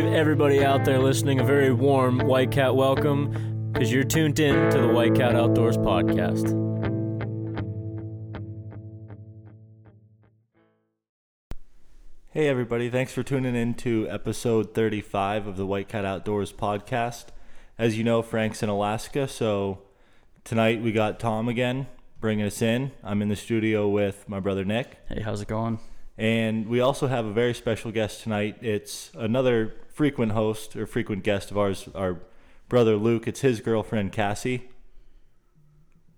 like to give everybody out there listening a very warm White Cat welcome because you're tuned in to the White Cat Outdoors podcast. Hey, everybody. Thanks for tuning in to episode 35 of the White Cat Outdoors podcast. As you know, Frank's in Alaska, so tonight we got Tom again bringing us in. I'm in the studio with my brother Nick. Hey, how's it going? And we also have a very special guest tonight. It's another frequent host or frequent guest of ours, our brother Luke. It's his girlfriend, Cassie.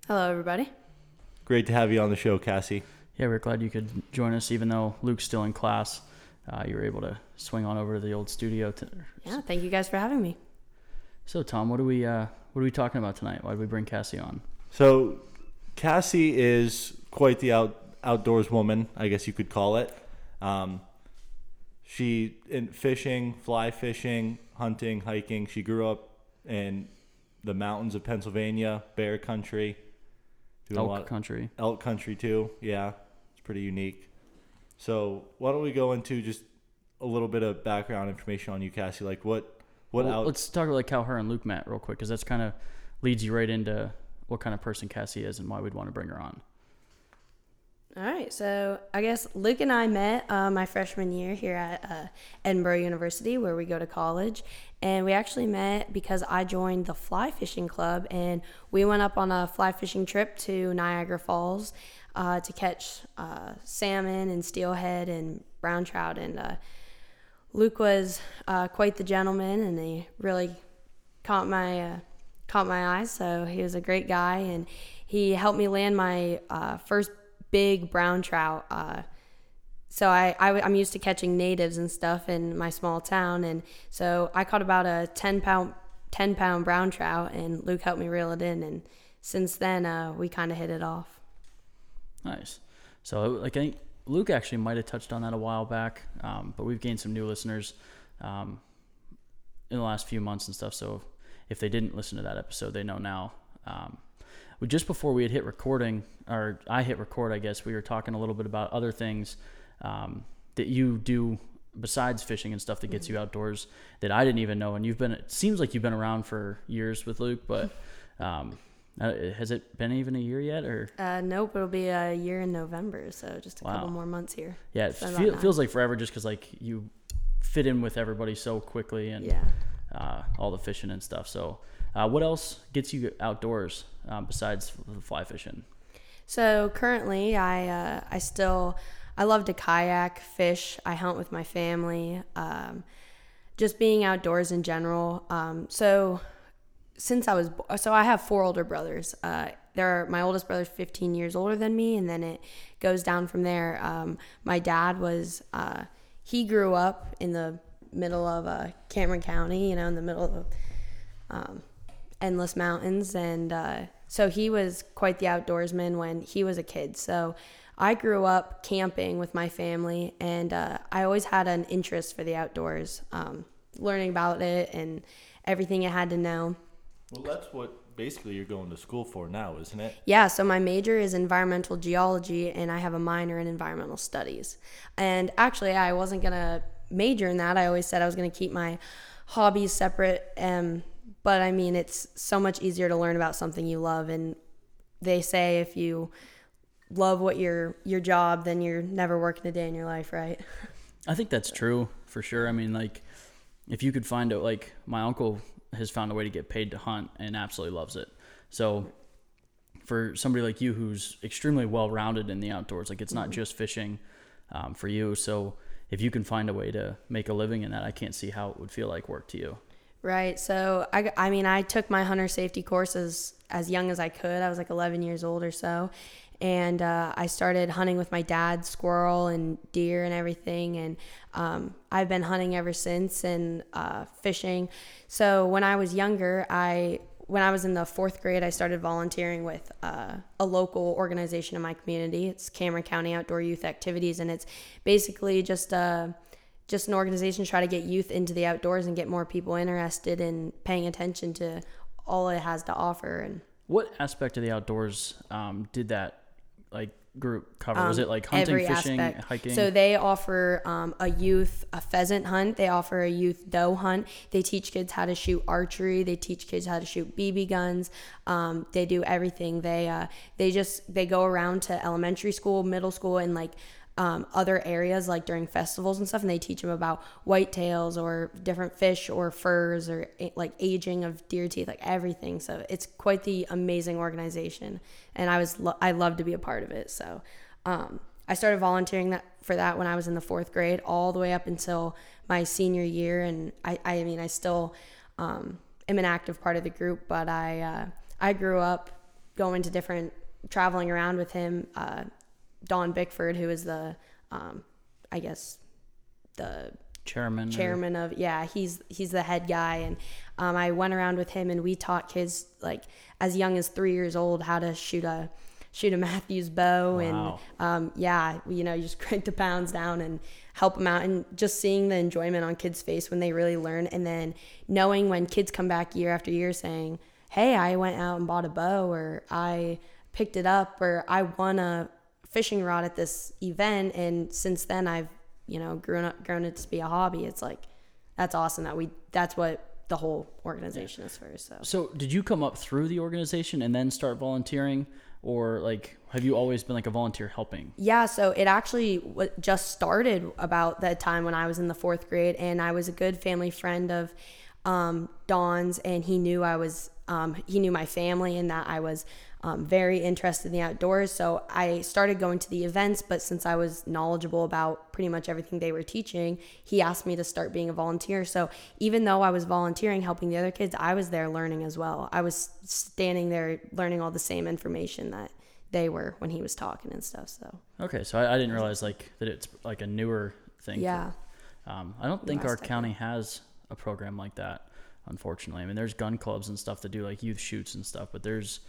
Hello, everybody. Great to have you on the show, Cassie. Yeah, we're glad you could join us, even though Luke's still in class. Uh, you were able to swing on over to the old studio. To, Yeah, thank you guys for having me. so, Tom, what are we uh, what are we talking about tonight? Why did we bring Cassie on? So, Cassie is quite the out, outdoors woman, I guess you could call it. Um, she in fishing, fly fishing, hunting, hiking. She grew up in the mountains of Pennsylvania, bear country, Elk country. elk country too. Yeah, it's pretty unique. So why don't we go into just a little bit of background information on you, Cassie? Like what what Well, out? let's talk about like how her and Luke met real quick, because that's kind of leads you right into what kind of person Cassie is and why we'd want to bring her on. All right, so I guess Luke and I met uh, my freshman year here at uh, Edinboro University, where we go to college. And we actually met because I joined the fly fishing club, and we went up on a fly fishing trip to Niagara Falls uh, to catch uh, salmon and steelhead and brown trout. And uh, Luke was uh, quite the gentleman, and he really caught my caught my eye. So he was a great guy, and he helped me land my first big brown trout. Uh, so I, I am used to catching natives and stuff in my small town, and so I caught about a ten pound ten pound brown trout, and Luke helped me reel it in, and since then uh, we kind of hit it off. Nice. So, like, I think Luke actually might have touched on that a while back, um, but we've gained some new listeners um, in the last few months and stuff. So, if they didn't listen to that episode, they know now. Um, we, just before we had hit recording, or I hit record, I guess, we were talking a little bit about other things um, that you do besides fishing and stuff that gets you outdoors that I didn't even know. And you've been, it seems like you've been around for years with Luke, but um, uh, has it been even a year yet? Or Uh, nope, it'll be a year in November, so just a Wow. couple more months here. Yeah, it It's been about feel, feels like forever just because like you fit in with everybody so quickly and Yeah. uh, all the fishing and stuff. So, uh, what else gets you outdoors um, besides fly fishing? So currently, I uh, I still I love to kayak, fish. I hunt with my family. Um, just being outdoors in general. Um, so since I was so I have four older brothers. Uh, they're my oldest brother's 15 years older than me, and then it goes down from there. Um, my dad was uh, he grew up in the middle of uh, Cameron County, you know, in the middle of um, endless mountains and uh, so he was quite the outdoorsman when he was a kid so i grew up camping with my family and uh, i always had an interest for the outdoors um, learning about it and everything i had to know well, that's what basically you're going to school for now, isn't it? yeah, so my major is environmental geology and I have a minor in environmental studies. And actually, I wasn't going to major in that. I always said I was going to keep my hobbies separate. Um, but I mean, it's so much easier to learn about something you love. And they say if you love what your your job, then you're never working a day in your life, right? I think that's true for sure. I mean, like, if you could find out, like, my uncle has found a way to get paid to hunt and absolutely loves it. So, for somebody like you who's extremely well rounded in the outdoors, like, it's not just fishing um, for you. So, if you can find a way to make a living in that, I can't see how it would feel like work to you. Right. So I, I mean, I took my hunter safety courses as young as I could. I was like 11 years old or so. And uh, I started hunting with my dad, squirrel and deer and everything. And um, I've been hunting ever since and uh, fishing. So when I was younger, I when I was in the fourth grade, I started volunteering with uh, a local organization in my community. It's Cameron County Outdoor Youth Activities, and it's basically just a just an organization to try to get youth into the outdoors and get more people interested in paying attention to all it has to offer. And What aspect of the outdoors um, did that like group cover? Was it like hunting, fishing, aspect. hiking? So they offer um, a youth a pheasant hunt. They offer a youth doe hunt. They teach kids how to shoot archery. They teach kids how to shoot BB guns. Um, they do everything. They uh, they just they go around to elementary school, middle school, and like um, other areas like during festivals and stuff, and they teach them about whitetails or different fish or furs or like aging of deer teeth, like everything. So it's quite the amazing organization, and I was lo- I love to be a part of it. So um, I started volunteering that for that when I was in the fourth grade, all the way up until my senior year, and I I mean I still um, am an active part of the group, but I uh, I grew up going to different traveling around with him. Uh, Don Bickford, who is the, um, I guess, the chairman. or- chairman of yeah, he's he's the head guy, and um, I went around with him, and we taught kids like as young as three years old how to shoot a shoot a Mathews bow, Wow. and um, yeah, you know, you just crank the pounds down and help them out, and just seeing the enjoyment on kids' face when they really learn, and then knowing when kids come back year after year saying, "Hey, I went out and bought a bow," or "I picked it up," or "I won a fishing rod at this event," and since then I've you know grown up grown it to be a hobby. It's like that's awesome that we that's what the whole organization is for. So So did you come up through the organization and then start volunteering, or like have you always been like a volunteer helping? Yeah, so it actually w- just started about that time when I was in the fourth grade, and I was a good family friend of um, Don's, and he knew I was, um, he knew my family, and that I was um, very interested in the outdoors. So I started going to the events, but since I was knowledgeable about pretty much everything they were teaching, he asked me to start being a volunteer. So even though I was volunteering, helping the other kids, I was there learning as well. I was standing there learning all the same information that they were when he was talking and stuff. So Okay, so I, I didn't realize like that it's like a newer thing. for- yeah. um, I don't think our decade. county has a program like that. Unfortunately, I mean, there's gun clubs and stuff that do like youth shoots and stuff, but there's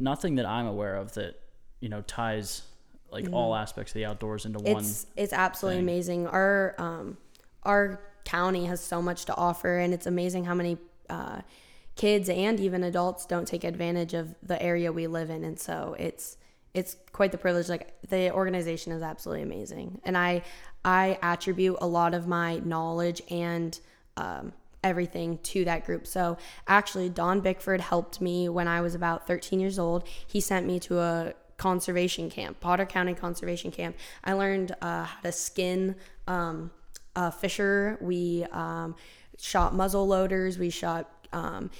nothing that I'm aware of that you know ties like all aspects of the outdoors into one. it's it's absolutely thing. amazing. Our um our county has so much to offer, and it's amazing how many uh, kids and even adults don't take advantage of the area we live in, and so it's it's quite the privilege. Like the organization is absolutely amazing, and I I attribute a lot of my knowledge and um, everything to that group. So actually, Don Bickford helped me when I was about 13 years old. He sent me to a conservation camp, Potter County Conservation Camp. I learned uh, how to skin um, a fisher. We um, shot muzzle loaders. We shot um,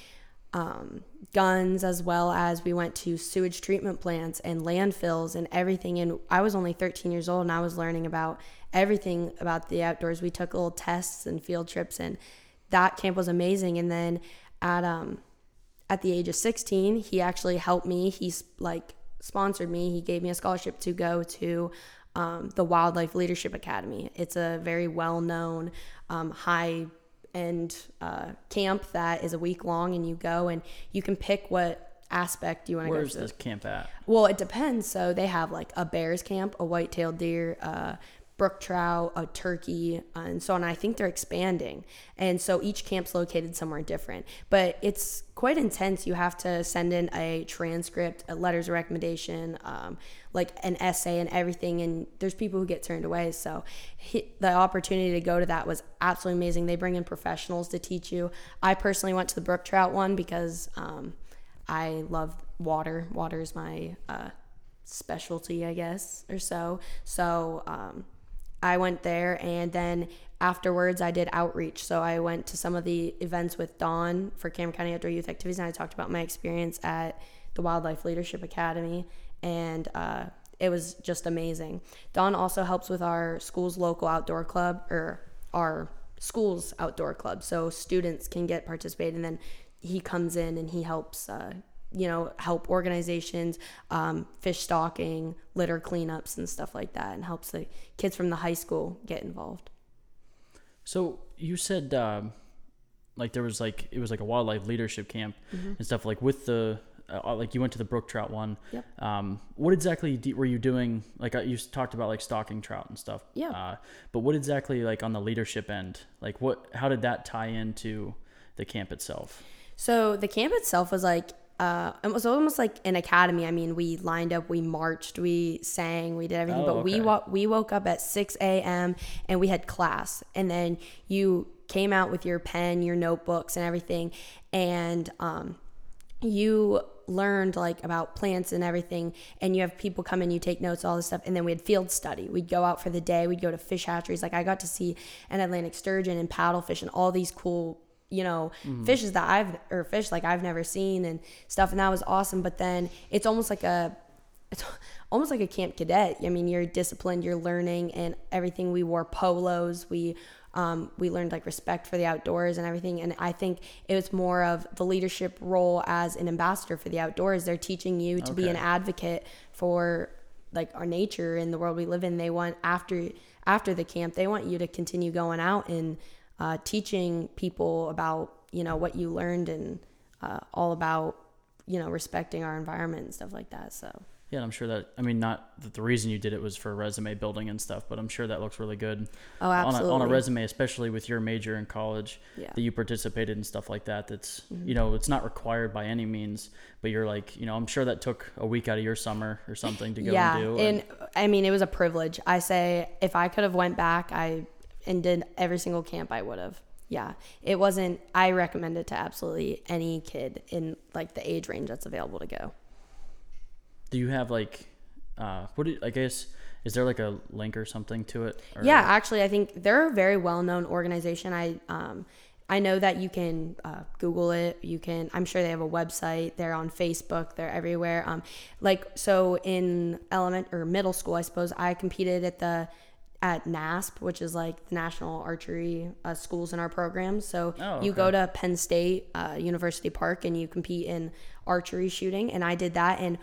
um, guns as well as we went to sewage treatment plants and landfills and everything. And I was only 13 years old and I was learning about everything about the outdoors. We took little tests and field trips, and that camp was amazing. And then at um at the age of 16, he actually helped me. He's like sponsored me. He gave me a scholarship to go to um, the Wildlife Leadership Academy. It's a very well known, um, high end uh, camp that is a week long, and you go and you can pick what aspect you want to go to. Where's this camp at? Well, it depends. So they have like a bear's camp, a white-tailed deer, a brook trout, a turkey, and so on. I think they're expanding, and so each camp's located somewhere different. But it's quite intense. You have to send in a transcript, a letters of recommendation, um, like an essay, and everything. And there's people who get turned away. So he, the opportunity to go to that was absolutely amazing. They bring in professionals to teach you. I personally went to the brook trout one because. Um, I love water. Water is my uh, specialty, I guess, or so. So um, I went there, and then afterwards, I did outreach. So I went to some of the events with Don for Cameron County Outdoor Youth Activities, and I talked about my experience at the Wildlife Leadership Academy, and uh, it was just amazing. Don also helps with our school's local outdoor club, or our school's outdoor club, so students can get participated, and then he comes in and he helps uh, you know help organizations um, fish stocking litter cleanups and stuff like that and helps the kids from the high school get involved So you said um, like there was like it was like a wildlife leadership camp Mm-hmm. and stuff like with the uh, like you went to the brook trout one. Yep. Um, what exactly were you doing? Like uh, you talked about like stalking trout and stuff. Yeah. Uh, but what exactly like on the leadership end? Like what? How did that tie into the camp itself? so the camp itself was like uh, it was almost like an academy. I mean, we lined up, we marched, we sang, we did everything. Oh, but we okay. wa- we woke up at 6 a.m. and we had class, and then you came out with your pen, your notebooks, and everything, and um, you learned like about plants and everything and you have people come in you take notes all this stuff and then we had field study we'd go out for the day we'd go to fish hatcheries like i got to see an atlantic sturgeon and paddlefish and all these cool you know fishes that i've or fish like i've never seen and stuff and that was awesome but then it's almost like a it's almost like a camp cadet. I mean, you're disciplined, you're learning, and everything. We wore polos. We um, we learned like respect for the outdoors and everything. And I think it was more of the leadership role as an ambassador for the outdoors. They're teaching you to be an advocate for like our nature and the world we live in. They want after after the camp, they want you to continue going out and uh, teaching people about you know what you learned and uh, all about you know respecting our environment and stuff like that. So. Yeah, and I'm sure that I mean not that the reason you did it was for resume building and stuff, but I'm sure that looks really good Oh, on a, on a resume, especially with your major in college Yeah. Mm-hmm. that you participated in stuff like that. That's you know it's not required by any means, but you're like you know I'm sure that took a week out of your summer or something to go yeah, and do. and I mean it was a privilege. I say if I could have went back, I and did every single camp, I would have. Yeah, it wasn't. I recommend it to absolutely any kid in like the age range that's available to go. do you have like uh, what do I guess is there like a link or something to it? Or, Yeah, actually, I think they're a very well-known organization. I um, I know that you can uh, Google it. You can. I'm sure they have a website. They're on Facebook. They're everywhere. Um, like so in element or middle school, I suppose I competed at the at NASP, which is like the National Archery uh, Schools in our program. So Oh, you go to Penn State uh, University Park and you compete in archery shooting, and I did that. And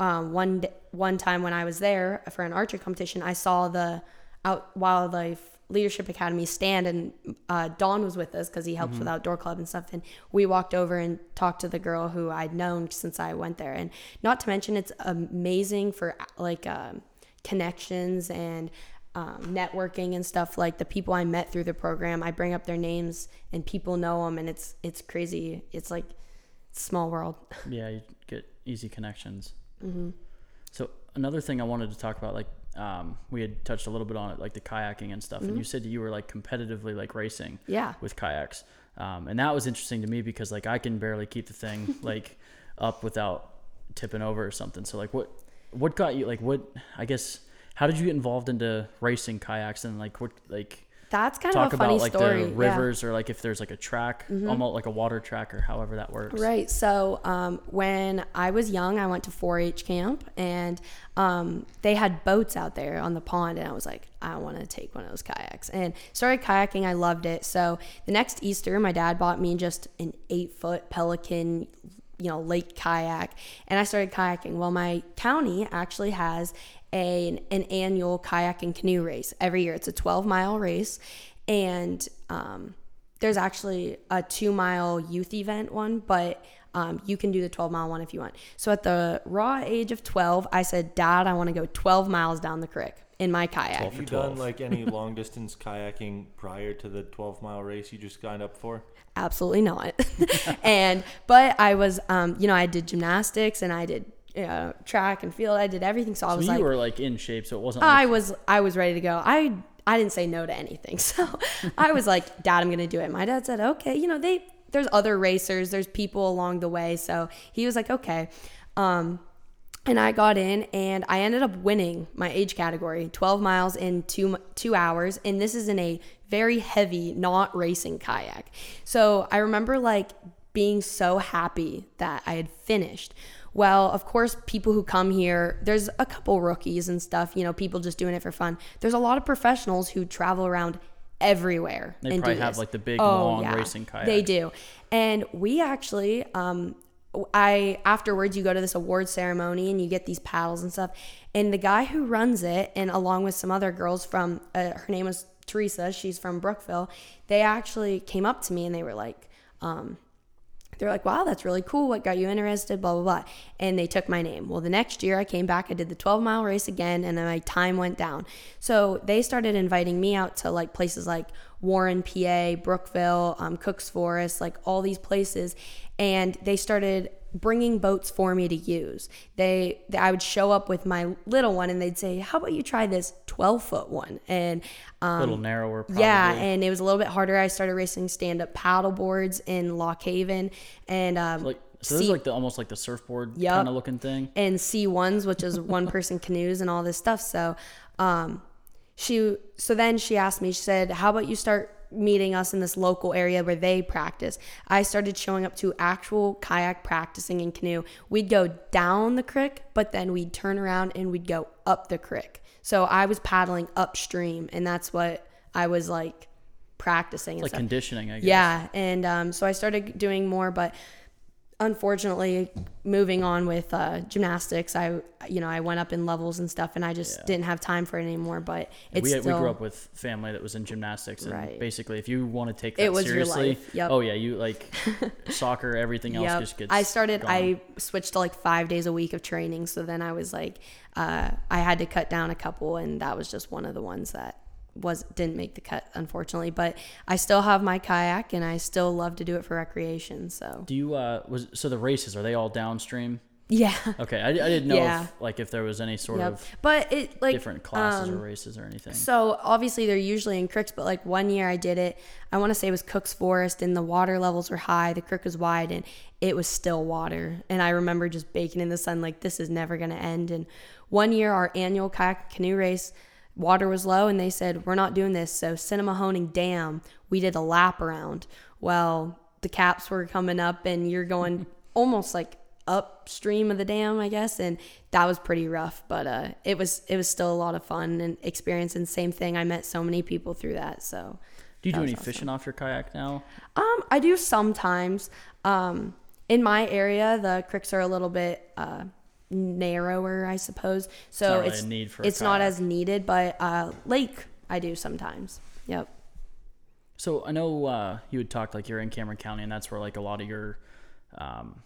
um, one d- one time when I was there for an archery competition, I saw the out wildlife leadership academy stand and uh, Don was with us because he helps with outdoor club and stuff and we walked over and talked to the girl who I'd known since I went there and not to mention it's amazing for like um, connections and um, networking and stuff like the people I met through the program I bring up their names and people know them and it's it's crazy it's like small world yeah, you get easy connections. Mm-hmm. So another thing I wanted to talk about, like um, we had touched a little bit on it, like the kayaking and stuff, and you said you were like competitively like racing yeah with kayaks, um, and that was interesting to me because like I can barely keep the thing like up without tipping over or something. So like what what got you like what I guess how did you get involved into racing kayaks and like what like that's kind talk of a funny about like story the yeah. rivers or like if there's like a track almost like a water track or however that works Right. So um, when I was young, I went to 4-H camp, and um, they had boats out there on the pond, and I was like, I want to take one of those kayaks, and started kayaking. I loved it. So the next Easter, my dad bought me just an eight-foot Pelican. You know, lake kayak, and I started kayaking. Well, my county actually has a, an annual kayak and canoe race every year. It's a 12 mile race, and um, there's actually a two mile youth event one, but um, you can do the 12 mile one if you want. So at the raw age of 12, I said, Dad, I want to go 12 miles down the creek in my kayak. Have you done like any long distance kayaking prior to the 12 mile race you just signed up for? Absolutely not. and, but I was, um, you know, I did gymnastics and I did uh, track and field. I did everything. So I so was you like, were like in shape so it wasn't I like, was I was ready to go. I I didn't say no to anything. So I was like, Dad, I'm gonna do it. My dad said, Okay, you know, they there's other racers, there's people along the way. So he was like, Okay. Um and I got in and I ended up winning my age category, 12 miles in two two hours. And this is in a very heavy, not racing kayak. So I remember like being so happy that I had finished. Well, of course, people who come here, there's a couple rookies and stuff, you know, people just doing it for fun. There's a lot of professionals who travel around everywhere. They and probably have, like, the big, long racing kayak. They do. And we actually, um, I afterwards you go to this award ceremony and you get these paddles and stuff. And the guy who runs it, and along with some other girls from, uh, her name was Teresa. She's from Brookville. They actually came up to me and they were like, um, they're like, wow, that's really cool. What got you interested? Blah, blah, blah. And they took my name. Well, the next year I came back, I did the 12 mile race again, and my time went down. So they started inviting me out to like places like Warren, PA, Brookville, um, Cooks Forest, like all these places. And they started bringing boats for me to use. They, they I would show up with my little one and they'd say, "How about you try this 12 foot one?" And um, a little narrower. Probably. yeah, and it was a little bit harder. I started racing stand up paddle boards in Lock Haven and um, like so. This is like the almost like the surfboard Yup. kind of looking thing. and C1s, which is one person canoes and all this stuff. So, um, she, so then she asked me, she said, how about you start meeting us in this local area where they practice? I started showing up to actual kayak practicing in canoe. We'd go down the creek, but then we'd turn around and we'd go up the creek. So I was paddling upstream and that's what I was like practicing. Like stuff. conditioning, I guess. Yeah, and um, so I started doing more, but unfortunately, moving on with uh, gymnastics, I you know I went up in levels and stuff, and I just Yeah. didn't have time for it anymore. But it's we, still we grew up with family that was in gymnastics, and Right. basically, if you want to take that It was your seriously. Yep. oh yeah, you like soccer, everything else Yep. just gets. I started. gone. I switched to like five days a week of training. So then I was like, uh, I had to cut down a couple, and that was just one of the ones that was didn't make the cut, unfortunately. But I still have my kayak, and I still love to do it for recreation. So Do you uh was so the races are they all downstream? yeah, Okay, I, I didn't know Yeah. if like if there was any sort yep. of But it like different classes um, or races or anything. So obviously they're usually in creeks, but like one year I did it. I want to say it was Cook's Forest, and the water levels were high. The creek was wide, and it was still water. And I remember just baking in the sun, like this is never gonna end. And one year our annual kayak canoe race, water was low, and they said we're not doing this. So Sinnemahoning Dam, we did a lap around. Well, the caps were coming up, and you're going almost like upstream of the dam, I guess, and that was pretty rough. But uh, it was it was still a lot of fun and experience. And same thing, I met so many people through that. So do you do any awesome. fishing off your kayak now? um, I do sometimes. Um, in my area, the creeks are a little bit uh, narrower, I suppose. So not really it's a need for a it's not as needed, but uh, lake I do sometimes. Yep. So I know uh, you had talked like you're in Cameron County, and that's where like a lot of your um,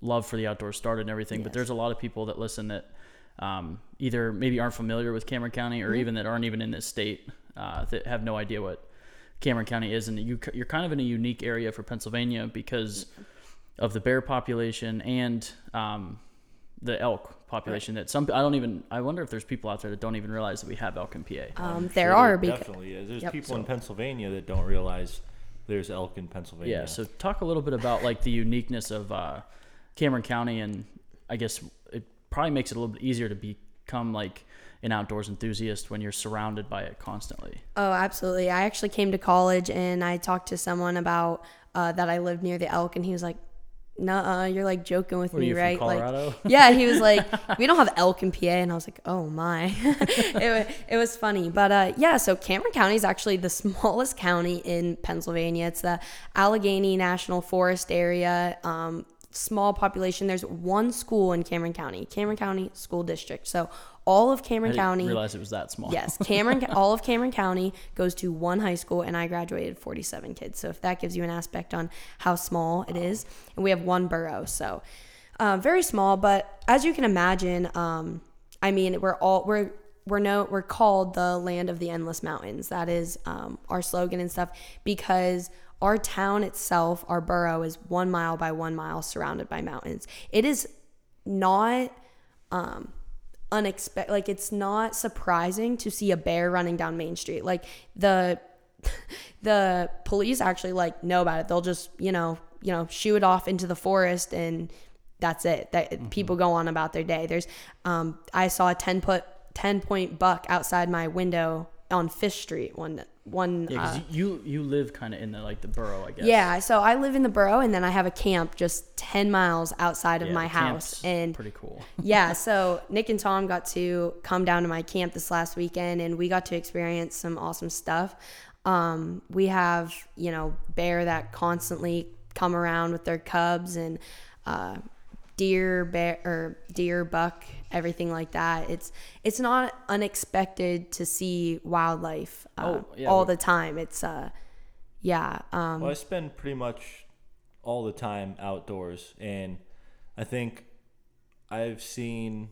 love for the outdoors started and everything. But there's a lot of people that listen that um, either maybe aren't familiar with Cameron County, or Mm-hmm. even that aren't even in this state uh, that have no idea what Cameron County is, and you you're kind of in a unique area for Pennsylvania because of the bear population and um, the elk population. That some I don't even I wonder if there's people out there that don't even realize that we have elk in PA. Um, there sure are because definitely is. There's Yep. people in Pennsylvania that don't realize there's elk in Pennsylvania. Yeah. So talk a little bit about like the uniqueness of uh, Cameron County, and I guess it probably makes it a little bit easier to become like an outdoors enthusiast when you're surrounded by it constantly. Oh, absolutely. I actually came to college and I talked to someone about uh, that I lived near the elk, and he was like, "Nuh, you're like joking with Were me, right?" Like, yeah, he was like, "We don't have elk in PA," and I was like, "Oh my," it, it was funny, but uh, yeah. So Cameron County is actually the smallest county in Pennsylvania. It's the Allegheny National Forest area. Um, small population. There's one school in Cameron County, Cameron County School District. So all of Cameron County. realize it was that small. Yes, Cameron, all of Cameron County goes to one high school, and I graduated 47 kids. So if that gives you an aspect on how small it is, and we have one borough, so uh, very small. But as you can imagine, um, I mean, we're all we're we're no we're called the land of the endless mountains. That is um, our slogan and stuff because our town itself, our borough, is one mile by one mile surrounded by mountains. It is not um unexpected like it's not surprising to see a bear running down main street. Like the the police actually like know about it. They'll just you know you know shoo it off into the forest and that's it. That people go on about their day. There's um i saw a 10 put 10 point buck outside my window on fish street one one Yeah, uh, you you live kind of in the like the borough, I guess. yeah, so I live in the borough and then I have a camp just 10 miles outside of Yeah, my house. And pretty cool. yeah, so Nick and Tom got to come down to my camp this last weekend and we got to experience some awesome stuff. Um, we have, you know, bear that constantly come around with their cubs and uh, deer, bear or deer, buck, everything like that. It's it's not unexpected to see wildlife uh, Oh, yeah, all the time. It's uh yeah, um, Well, I spend pretty much all the time outdoors, and I think I've seen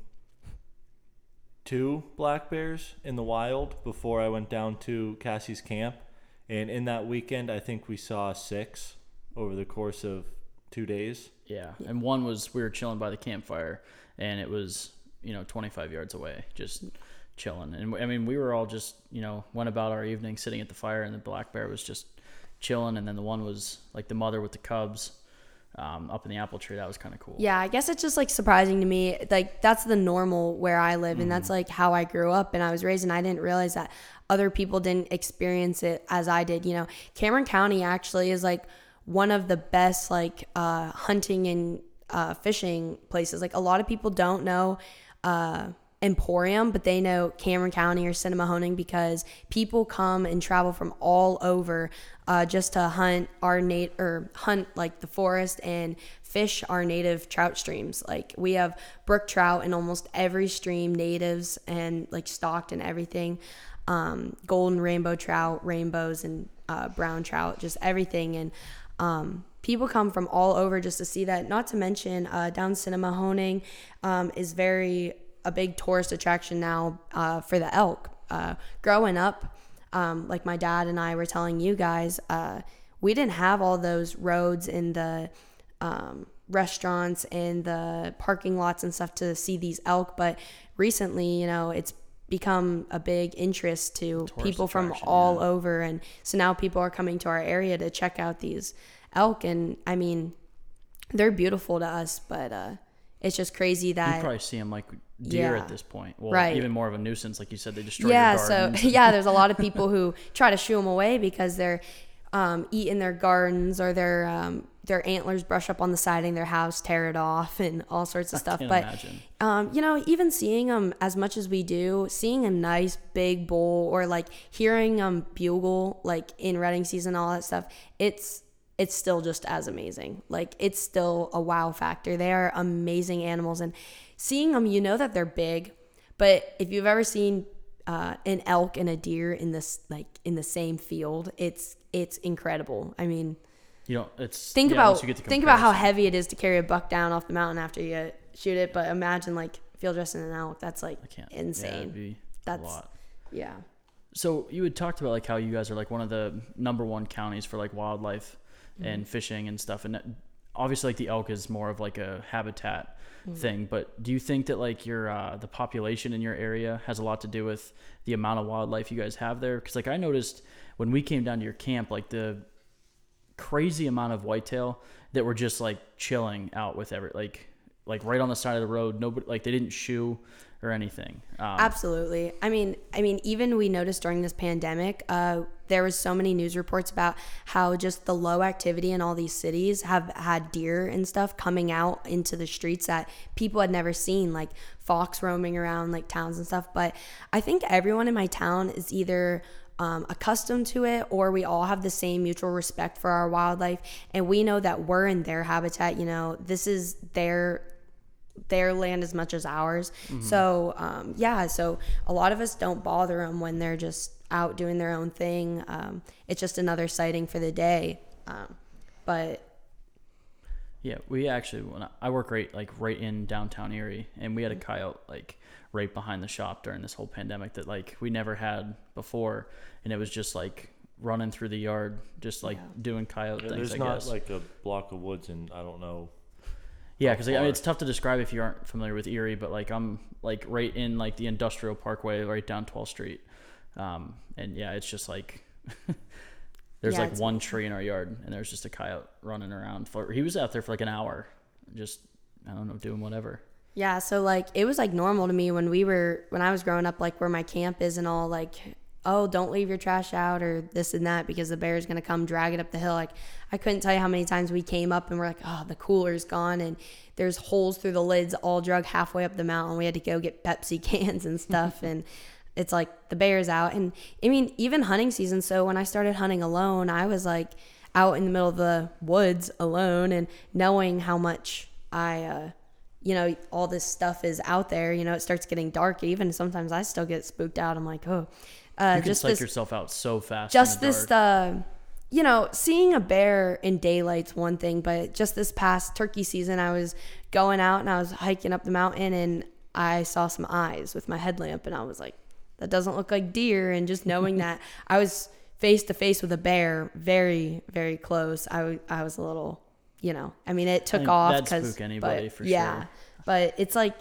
two black bears in the wild before I went down to Cassie's camp. And in that weekend, I think we saw six over the course of two days. Yeah. And one was we were chilling by the campfire, and it was you know 25 yards away, just chilling. And I mean, we were all just you know went about our evening sitting at the fire, and the black bear was just chilling. And then the one was like the mother with the cubs um, up in the apple tree. That was kind of cool. Yeah, I guess it's just like surprising to me. Like that's the normal where I live, and that's like how I grew up and I was raised, and I didn't realize that other people didn't experience it as I did. You know, Cameron County actually is like one of the best like uh, hunting and uh, fishing places. Like a lot of people don't know. Uh, Emporium, but they know Cameron County or Sinnemahoning because people come and travel from all over uh, just to hunt our nat or hunt like the forest and fish our native trout streams. Like we have brook trout in almost every stream, natives and like stocked and everything. Um, golden rainbow trout, rainbows and uh, brown trout, just everything. And um, people come from all over just to see that. Not to mention, uh, down Sinnemahoning um, is very a big tourist attraction now uh, for the elk. Uh, growing up, um, like my dad and I were telling you guys, uh, we didn't have all those roads in the um, restaurants and the parking lots and stuff to see these elk. But recently, you know, it's become a big interest to Tourist people from all yeah. over. And so now people are coming to our area to check out these elk. And I mean, they're beautiful to us, but uh, it's just crazy that You probably see them like deer Yeah. at this point. Well, Right. even more of a nuisance, like you said, they destroy yeah so yeah there's a lot of people who try to shoo them away because they're um, eating their gardens or their um, their antlers brush up on the siding of their house tear it off and all sorts of stuff Can't but um, you know even seeing them as much as we do seeing a nice big bull or like hearing them bugle like in rutting season all that stuff it's it's still just as amazing like it's still a wow factor they are amazing animals and seeing them you know that they're big but if you've ever seen uh, an elk and a deer in this like in the same field, it's it's incredible. I mean, You know, it's think yeah, about you get the think about how heavy it is to carry a buck down off the mountain after you shoot it. But imagine like field dressing an elk. That's like I can't. Yeah, insane. That's- a lot. Yeah. So you had talked about like how you guys are like one of the number one counties for like wildlife Mm-hmm. and fishing and stuff, and obviously like the elk is more of like a habitat Mm-hmm. thing. But do you think that like your uh, the population in your area has a lot to do with the amount of wildlife you guys have there? Because like I noticed when we came down to your camp, like the crazy amount of whitetail that were just like chilling out with every like like right on the side of the road. Nobody like they didn't shoe or anything. Um, Absolutely. I mean, I mean, even we noticed during this pandemic, uh, there was so many news reports about how just the low activity in all these cities have had deer and stuff coming out into the streets that people had never seen, like fox roaming around like towns and stuff. But I think everyone in my town is either um, accustomed to it or we all have the same mutual respect for our wildlife and we know that we're in their habitat you know this is their their land as much as ours. So um, yeah, so a lot of us don't bother them when they're just out doing their own thing. Um, it's just another sighting for the day. Um, but Yeah, we actually when I, I work right like right in downtown Erie, and we had a Mm. coyote like right behind the shop during this whole pandemic that like we never had before, and it was just like running through the yard, just like Yeah. doing coyote Yeah, things. there's I not guess. like a block of woods, and I don't know. Yeah, because I mean, it's tough to describe if you aren't familiar with Erie, but like I'm like right in like the industrial parkway, right down 12th Street, um, and yeah, it's just like. There's Yeah, like it's- one tree in our yard, and there's just a coyote running around. For he was out there for like an hour, just I don't know, doing whatever. yeah, so like it was like normal to me when we were when I was growing up, like where my camp is and all. Like, oh, don't leave your trash out or this and that because the bear is gonna come drag it up the hill. Like, I couldn't tell you how many times we came up and we're like, oh, the cooler's gone and there's holes through the lids all drug halfway up the mountain. We had to go get Pepsi cans and stuff and. it's like the bear's out and i mean even hunting season so when i started hunting alone i was like out in the middle of the woods alone and knowing how much i uh you know all this stuff is out there you know it starts getting dark even sometimes i still get spooked out i'm like oh uh You can just psych this yourself out so fast. just this uh you know seeing a bear in daylight's one thing but just this past turkey season i was going out and i was hiking up the mountain and i saw some eyes with my headlamp and i was like that doesn't look like deer and just knowing that i was face to face with a bear very very close I I was a little you know, I mean, it took mean, off because spook anybody but, for yeah, sure. but it's like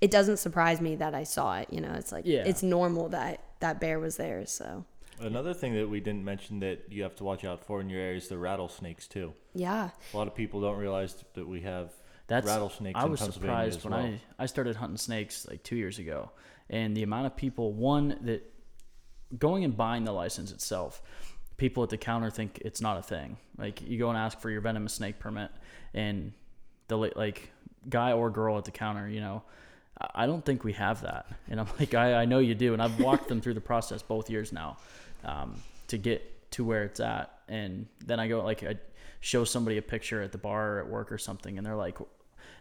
it doesn't surprise me that I saw it. You know, it's like Yeah. it's normal that that bear was there. So Another thing that we didn't mention that you have to watch out for in your area is the rattlesnakes too. yeah, A lot of people don't realize that we have That's rattlesnakes I in was Pennsylvania surprised as when well. I I started hunting snakes like two years ago, and the amount of people one that going and buying the license itself, people at the counter think it's not a thing. Like you go and ask for your venomous snake permit, and the like guy or girl at the counter, you know. I- I don't think we have that, and I'm like, I, I know you do, and I've walked them through the process both years now, um, to get to where it's at, and then I go like I show somebody a picture at the bar or at work or something, and they're like,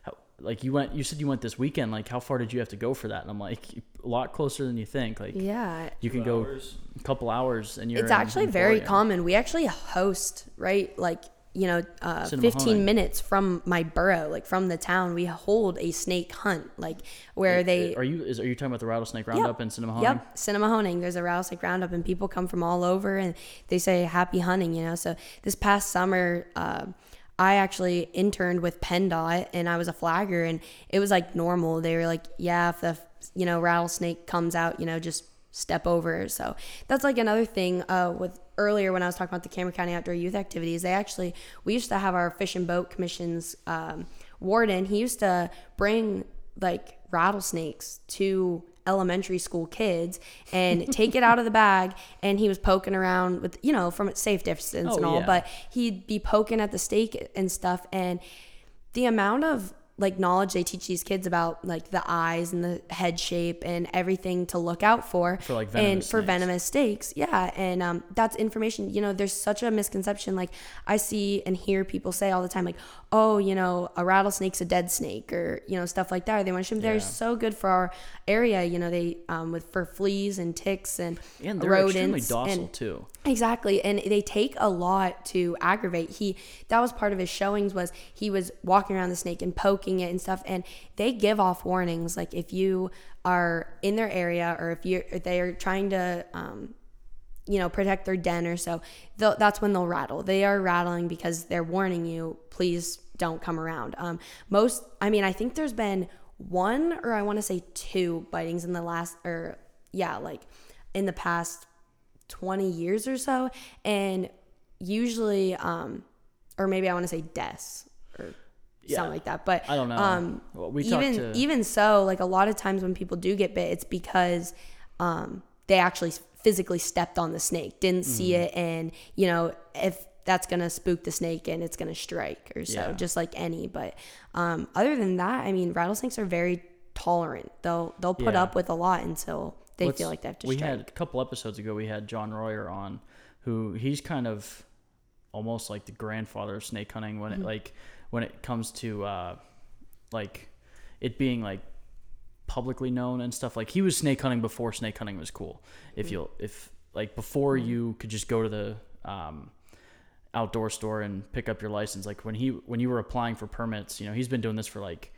how, like you went, you said you went this weekend. Like, how far did you have to go for that? And I'm like, a lot closer than you think. Like, yeah. you can Two go hours. a couple hours, and you're. It's in actually very common. We actually host, right? Like, you know, uh, 15 hunting. minutes from my borough, like from the town, we hold a snake hunt, like where they. Are you? Is, are you talking about the rattlesnake roundup in Cinema Yep, Sinnemahoning. There's a rattlesnake roundup, and people come from all over, and they say happy hunting. You know, so this past summer, uh, I actually interned with PennDOT, and I was a flagger, and it was like normal. They were like, yeah, if the you know rattlesnake comes out, you know, just step over. So that's like another thing uh, with earlier when I was talking about the Cameron County Outdoor Youth Activities. They actually we used to have our fish and boat commissions um, warden. He used to bring like rattlesnakes to elementary school kids and take it out of the bag and he was poking around with you know from a safe distance Oh, and all yeah. but he'd be poking at the stake and stuff and the amount of like knowledge they teach these kids about like the eyes and the head shape and everything to look out for For, like, and for snakes. venomous steaks yeah and um, that's information you know there's such a misconception like i see and hear people say all the time like oh you know a rattlesnake's a dead snake or you know stuff like that or they want to shoot them. they're Yeah. so good for our area you know they um, with for fleas and ticks and, rodents. and they're extremely rodents docile and too. Exactly, and they take a lot to aggravate. He that was part of his showings was he was walking around the snake and poking it and stuff, and they give off warnings like if you are in their area or if you they are trying to um, you know protect their den or so that's when they'll rattle they are rattling because they're warning you please don't come around um, most i mean i think there's been one or i want to say two bitings in the last or yeah like in the past 20 years or so and usually um or maybe i want to say deaths or Yeah. something like that but I don't know. um Well, we even to- even so like a lot of times when people do get bit it's because um they actually physically stepped on the snake didn't see Mm-hmm. it and you know if that's gonna spook the snake and it's gonna strike or so Yeah. just like any but um other than that i mean rattlesnakes are very tolerant they'll they'll put Yeah. up with a lot until they feel like they have to we strike had a couple episodes ago we had john royer on who he's kind of almost like the grandfather of snake hunting when Mm-hmm. it like when it comes to uh like it being like publicly known and stuff like he was snake hunting before snake hunting was cool Mm-hmm. if you'll if like before you could just go to the um outdoor store and pick up your license like when he when you were applying for permits you know he's been doing this for like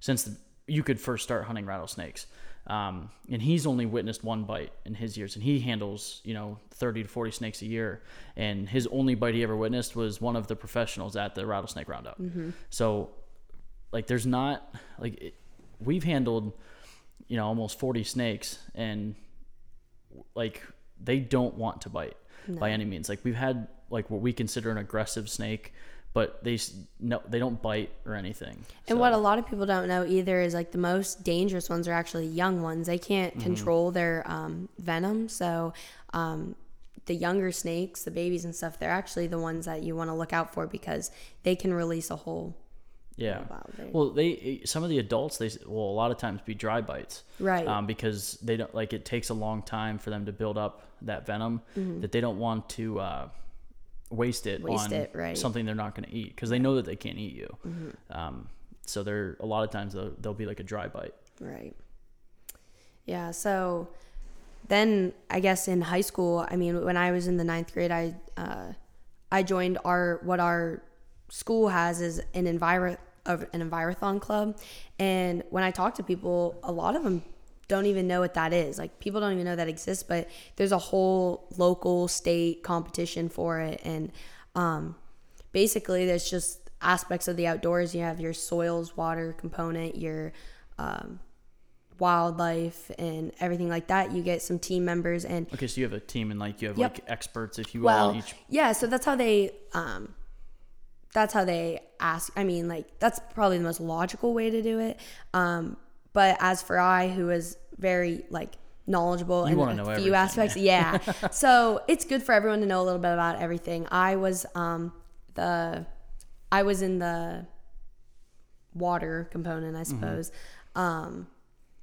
since the, you could first start hunting rattlesnakes. Um, and he's only witnessed one bite in his years and he handles you know 30 to 40 snakes a year. And his only bite he ever witnessed was one of the professionals at the rattlesnake roundup. So like there's not like it, we've handled you know almost 40 snakes and like they don't want to bite by any means. Like we've had like what we consider an aggressive snake but they no they don't bite or anything And So- what a lot of people don't know either is like the most dangerous ones are actually young ones. They can't Mm-hmm. control their um, venom. So um, the younger snakes, the babies and stuff, they're actually the ones that you want to look out for because they can release a whole. Yeah. Well, they some of the adults they will a lot of times be dry bites, Right. Um, because they don't like it takes a long time for them to build up that venom that they don't want to uh, waste it Mm-hmm. Waste on it, right. Mm-hmm. something they're not going to eat because they know that they can't eat you. Um, so they're a lot of times they'll, they'll be like a dry bite. Right. Yeah. So then I guess in high school, I mean, when I was in the ninth grade, I uh, I joined our what our school has is an enviro of an envirothon club, and when I talk to people, a lot of them don't even know what that is. Like people don't even know that exists, but there's a whole local state competition for it, and um, basically there's just aspects of the outdoors. You have your soils, water component, your um, wildlife, and everything like that. You get some team members, and Okay, so you have a team and like you have Yep. like experts, if you well, on each. yeah. So that's how they. Um, that's how they ask. I mean, like that's probably the most logical way to do it. Um, but as for I, who is very like knowledgeable in a few everything, aspects, yeah. so it's good for everyone to know a little bit about everything. I was um, the, I was in the water component, I Mm-hmm. suppose, um,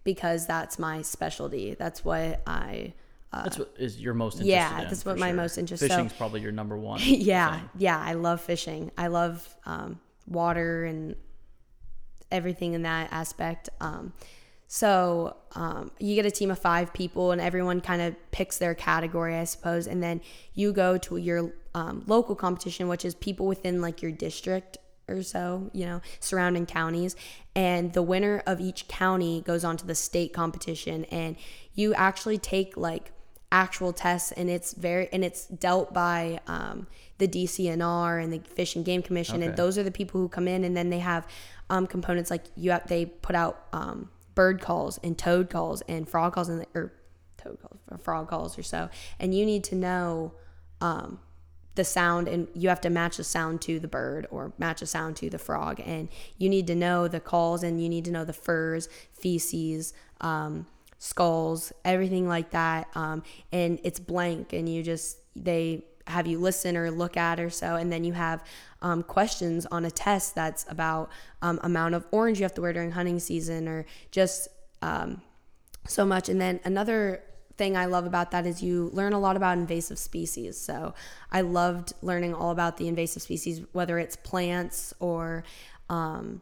because that's my specialty. That's what I. That's what is your most interested yeah, in, that's what my sure. most interest- so- Fishing's probably your number one. yeah thing. yeah i love fishing i love um, water and everything in that aspect. Um, so um, you get a team of five people and everyone kind of picks their category i suppose. And then you go to your um, local competition which is people within like your district or so you know surrounding counties. And the winner of each county goes on to the state competition. And you actually take like actual tests and it's very and it's dealt by um, the DCNR and the Fish and Game Commission Okay. and those are the people who come in and then they have um, components like you have they put out um, bird calls and toad calls and frog calls and or toad calls or frog calls or so and you need to know um, the sound and you have to match the sound to the bird or match the sound to the frog and you need to know the calls and you need to know the furs feces um, skulls everything like that um, and it's blank and you just they have you listen or look at or so and then you have um, questions on a test that's about um, amount of orange you have to wear during hunting season or just um, so much. And then another thing I love about that is you learn a lot about invasive species. So I loved learning all about the invasive species, whether it's plants or um,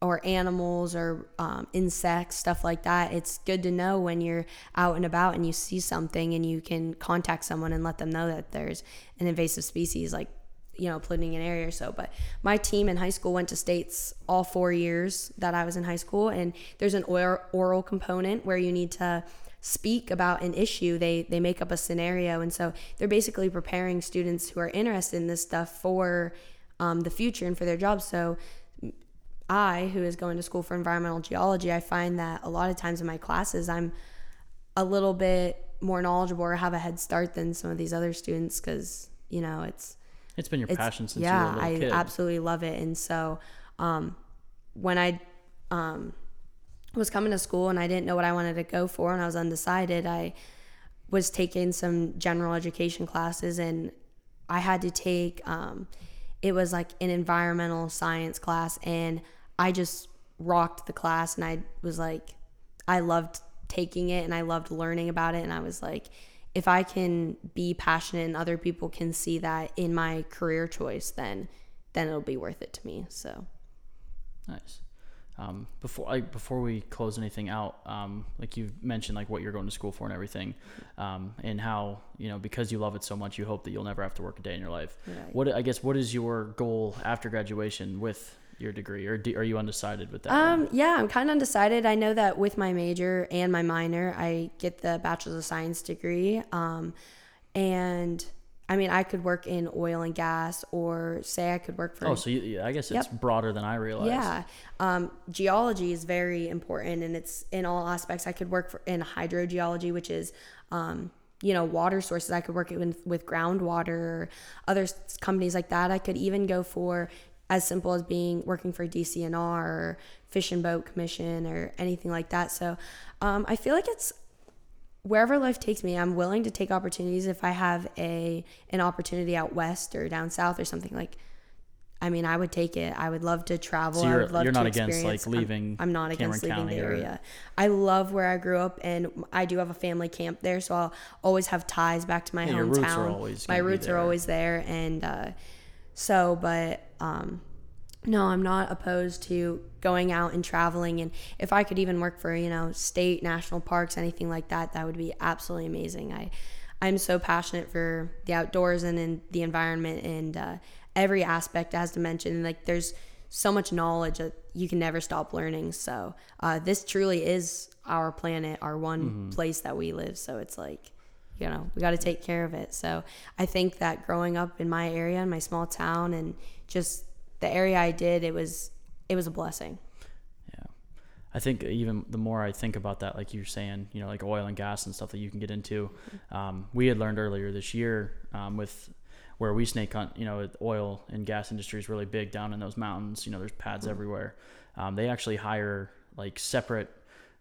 or animals or um, insects, stuff like that. It's good to know when you're out and about and you see something and you can contact someone and let them know that there's an invasive species like you know polluting an area or so but my team in high school went to states all four years that i was in high school and there's an oral, oral component where you need to speak about an issue they they make up a scenario and so they're basically preparing students who are interested in this stuff for um, the future and for their jobs so I, who is going to school for environmental geology, I find that a lot of times in my classes, I'm a little bit more knowledgeable or have a head start than some of these other students because, you know, it's, It's been your it's passion since yeah, you were a little I kid. absolutely love it. And so, um, when I, um, was coming to school and I didn't know what I wanted to go for and I was undecided, I was taking some general education classes and I had to take um, it was like an environmental science class and I just rocked the class and I was like I loved taking it and I loved learning about it and I was like if I can be passionate and other people can see that in my career choice then then it'll be worth it to me so Nice. Um, before I before we close anything out, um, like you mentioned, like what you're going to school for and everything, um, and how you know because you love it so much, you hope that you'll never have to work a day in your life. Right. What I guess what is your goal after graduation with your degree, or do, are you undecided with that? Um, yeah, I'm kind of undecided. I know that with my major and my minor, I get the Bachelor's of Science degree. Um, and I mean, I could work in oil and gas, or say I could work for. oh, so you, yeah, I guess it's Yep. broader than I realized. yeah, um, geology is very important, and it's in all aspects. I could work for in hydrogeology, which is, um, you know, water sources. I could work with with groundwater, other companies like that. I could even go for as simple as being working for DCNR or Fish and Boat Commission or anything like that. So, um, I feel like it's wherever life takes me, I'm willing to take opportunities if I have a an opportunity out west or down south or something like. I mean, I would take it. I would love to travel. So I would love you're to not against, experience- like, I'm- leaving I'm, not against Cameron leaving the County or- area. I love where I grew up, and I do have a family camp there, so I'll always have ties back to my Yeah, hometown. roots are always my roots are always there, and uh, so, but um, no, I'm not opposed to going out and traveling. And if I could even work for, you know, state, national parks, anything like that, that would be absolutely amazing. I, I'm so passionate for the outdoors and in the environment and uh, every aspect, as to mention. Like, there's so much knowledge that you can never stop learning. So, uh, this truly is our planet, our one place that we live. So, it's like, you know, we got to take care of it. So I think that growing up in my area, in my small town, and just the area I did, it was it was a blessing. Yeah. I think even the more I think about that, like you're saying, you know, like oil and gas and stuff that you can get into. Um, we had learned earlier this year um, with where we snake hunt, you know, oil and gas industry is really big down in those mountains. You know, there's pads everywhere. Um, they actually hire like separate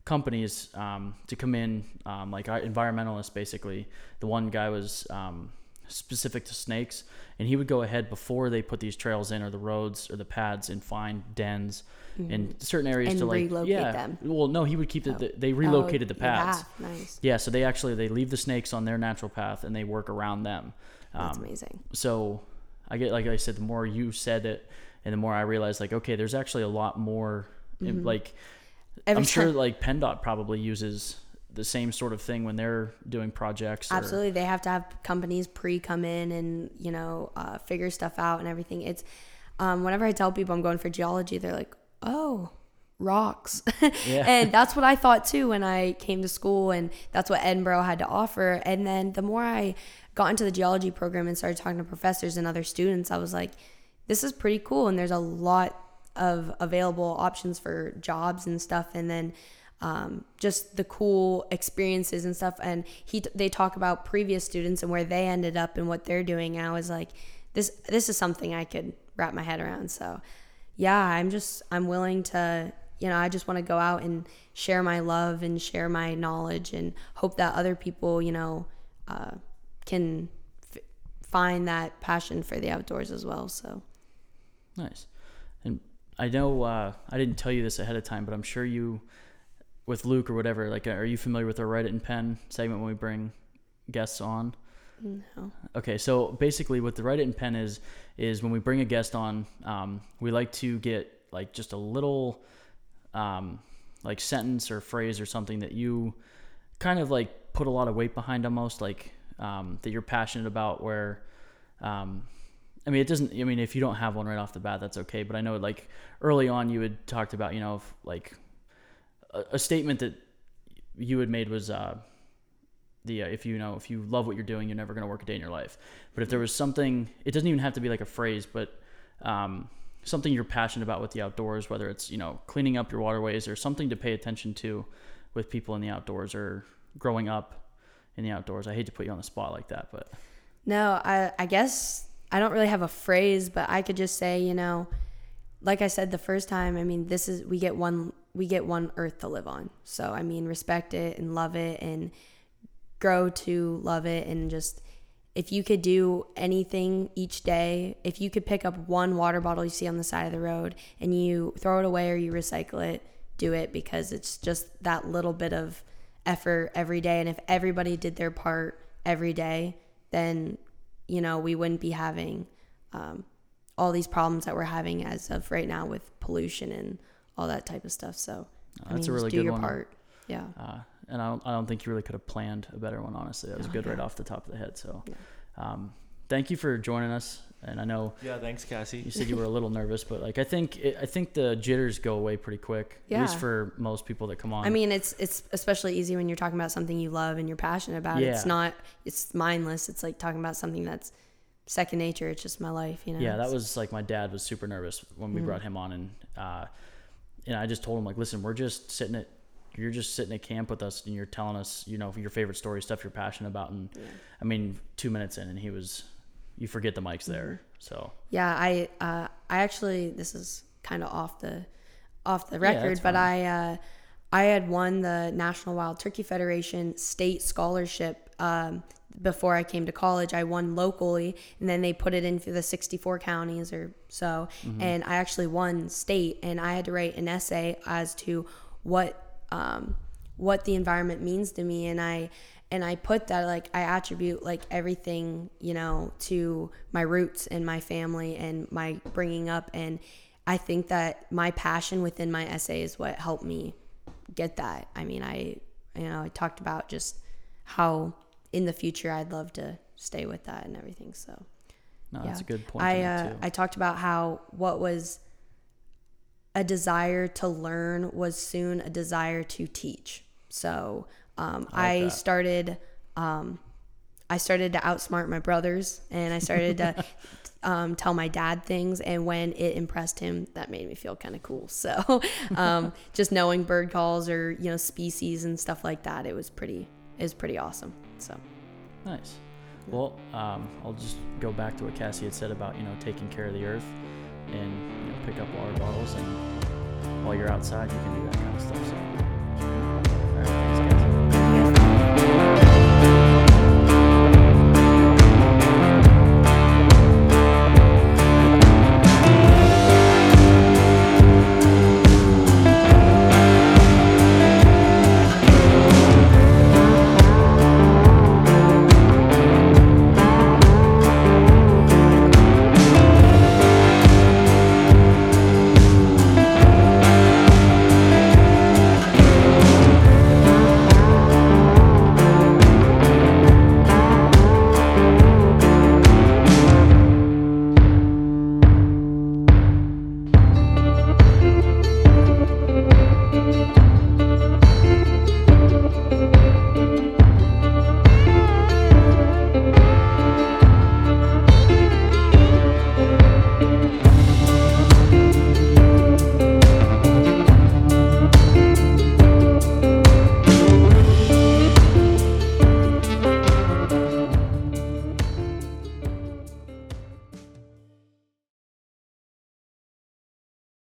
companies um, to come in, um, like environmentalists basically. The one guy was um, specific to snakes, and he would go ahead before they put these trails in or the roads or the pads and find dens in certain areas And to like relocate yeah. them. Well, no, he would keep the, Oh. the they relocated Oh, the pads. path. Nice. Yeah, so they actually they leave the snakes on their natural path and they work around them. That's Um, amazing. so I get like I said, the more you said it, and the more I realized like okay, there's actually a lot more. in- Like Mm-hmm. Every I'm sure like PennDOT probably uses the same sort of thing when they're doing projects. or- Absolutely, they have to have companies pre come in and you know uh, figure stuff out and everything. It's um, whenever I tell people I'm going for geology, they're like, "Oh, rocks," Yeah. and that's what I thought too when I came to school, and that's what Edinboro had to offer. And then the more I got into the geology program and started talking to professors and other students, I was like, "This is pretty cool," and there's a lot of available options for jobs and stuff. And then um, just the cool experiences and stuff. And he they talk about previous students and where they ended up and what they're doing. And I was like, this this is something I could wrap my head around. So yeah, I'm just I'm willing to you know I just want to go out and share my love and share my knowledge and hope that other people you know uh, can f- find that passion for the outdoors as well. So Nice. And I know uh, I didn't tell you this ahead of time, but I'm sure you, with Luke or whatever, like, are you familiar with our Write It in Pen segment when we bring guests on? no. Okay, so basically, what the Write It in Pen is is when we bring a guest on, um, we like to get like just a little, um, like sentence or phrase or something that you kind of like put a lot of weight behind almost like um, that you're passionate about. Where, um, I mean, it doesn't. I mean, if you don't have one right off the bat, that's okay. But I know like early on, you had talked about you know if, like a, statement that you had made was. Uh, the uh, if you know if you love what you're doing, you're never going to work a day in your life. But if there was something, it doesn't even have to be like a phrase, but um, something you're passionate about with the outdoors, whether it's you know cleaning up your waterways or something to pay attention to with people in the outdoors or growing up in the outdoors. I hate to put you on the spot like that, but No, I I guess I don't really have a phrase, but I could just say, you know, like I said the first time, I mean, this is we get one we get one earth to live on. So, I mean, respect it and love it and grow to love it and just if you could do anything each day, if you could pick up one water bottle you see on the side of the road and you throw it away or you recycle it, do it because it's just that little bit of effort every day. And if everybody did their part every day, then, you know, we wouldn't be having um, all these problems that we're having as of right now with pollution and all that type of stuff. So, I that's mean, a really just do good your one. part. Yeah. uh, and I don't, I don't think you really could have planned a better one. Honestly, that was Oh, good right off the top of the head. So, Yeah. um, thank you for joining us. And I know Yeah, thanks, Cassie. you said you were a little nervous, but like I think it, I think the jitters go away pretty quick. Yeah. At least for most people that come on. I mean, it's it's especially easy when you're talking about something you love and you're passionate about. Yeah. It's not it's mindless. It's like talking about something that's second nature. It's just my life, you know. Yeah, that was like my dad was super nervous when we Mhm. brought him on, and uh, and I just told him like, listen, we're just sitting at, you're just sitting at camp with us, and you're telling us, you know, your favorite story, stuff you're passionate about, and Yeah. I mean, two minutes in, and he was, you forget the mic's there, so Yeah, I uh, I actually this is kind of off the off the record, that's but. I uh, I had won the National Wild Turkey Federation state scholarship um, before I came to college. I won locally, and then they put it in for the 64 counties or so, Mm-hmm. and I actually won state, and I had to write an essay as to what um, what the environment means to me, and I and I put that like I attribute like everything you know to my roots and my family and my bringing up, and I think that my passion within my essay is what helped me get that. I mean, I you know I talked about just how in the future I'd love to stay with that and everything. So no, that's a good point. I to uh, too. I talked about how what was a desire to learn was soon a desire to teach. So um, I like I, started. Um, I started to outsmart my brothers, and I started to um, tell my dad things. And when it impressed him, that made me feel kind of cool. So um, just knowing bird calls or you know species and stuff like that, it was pretty it was pretty awesome. So Nice. Well, um, I'll just go back to what Cassie had said about you know taking care of the earth and you know pick up water bottles and while you're outside you can do that kind of stuff. So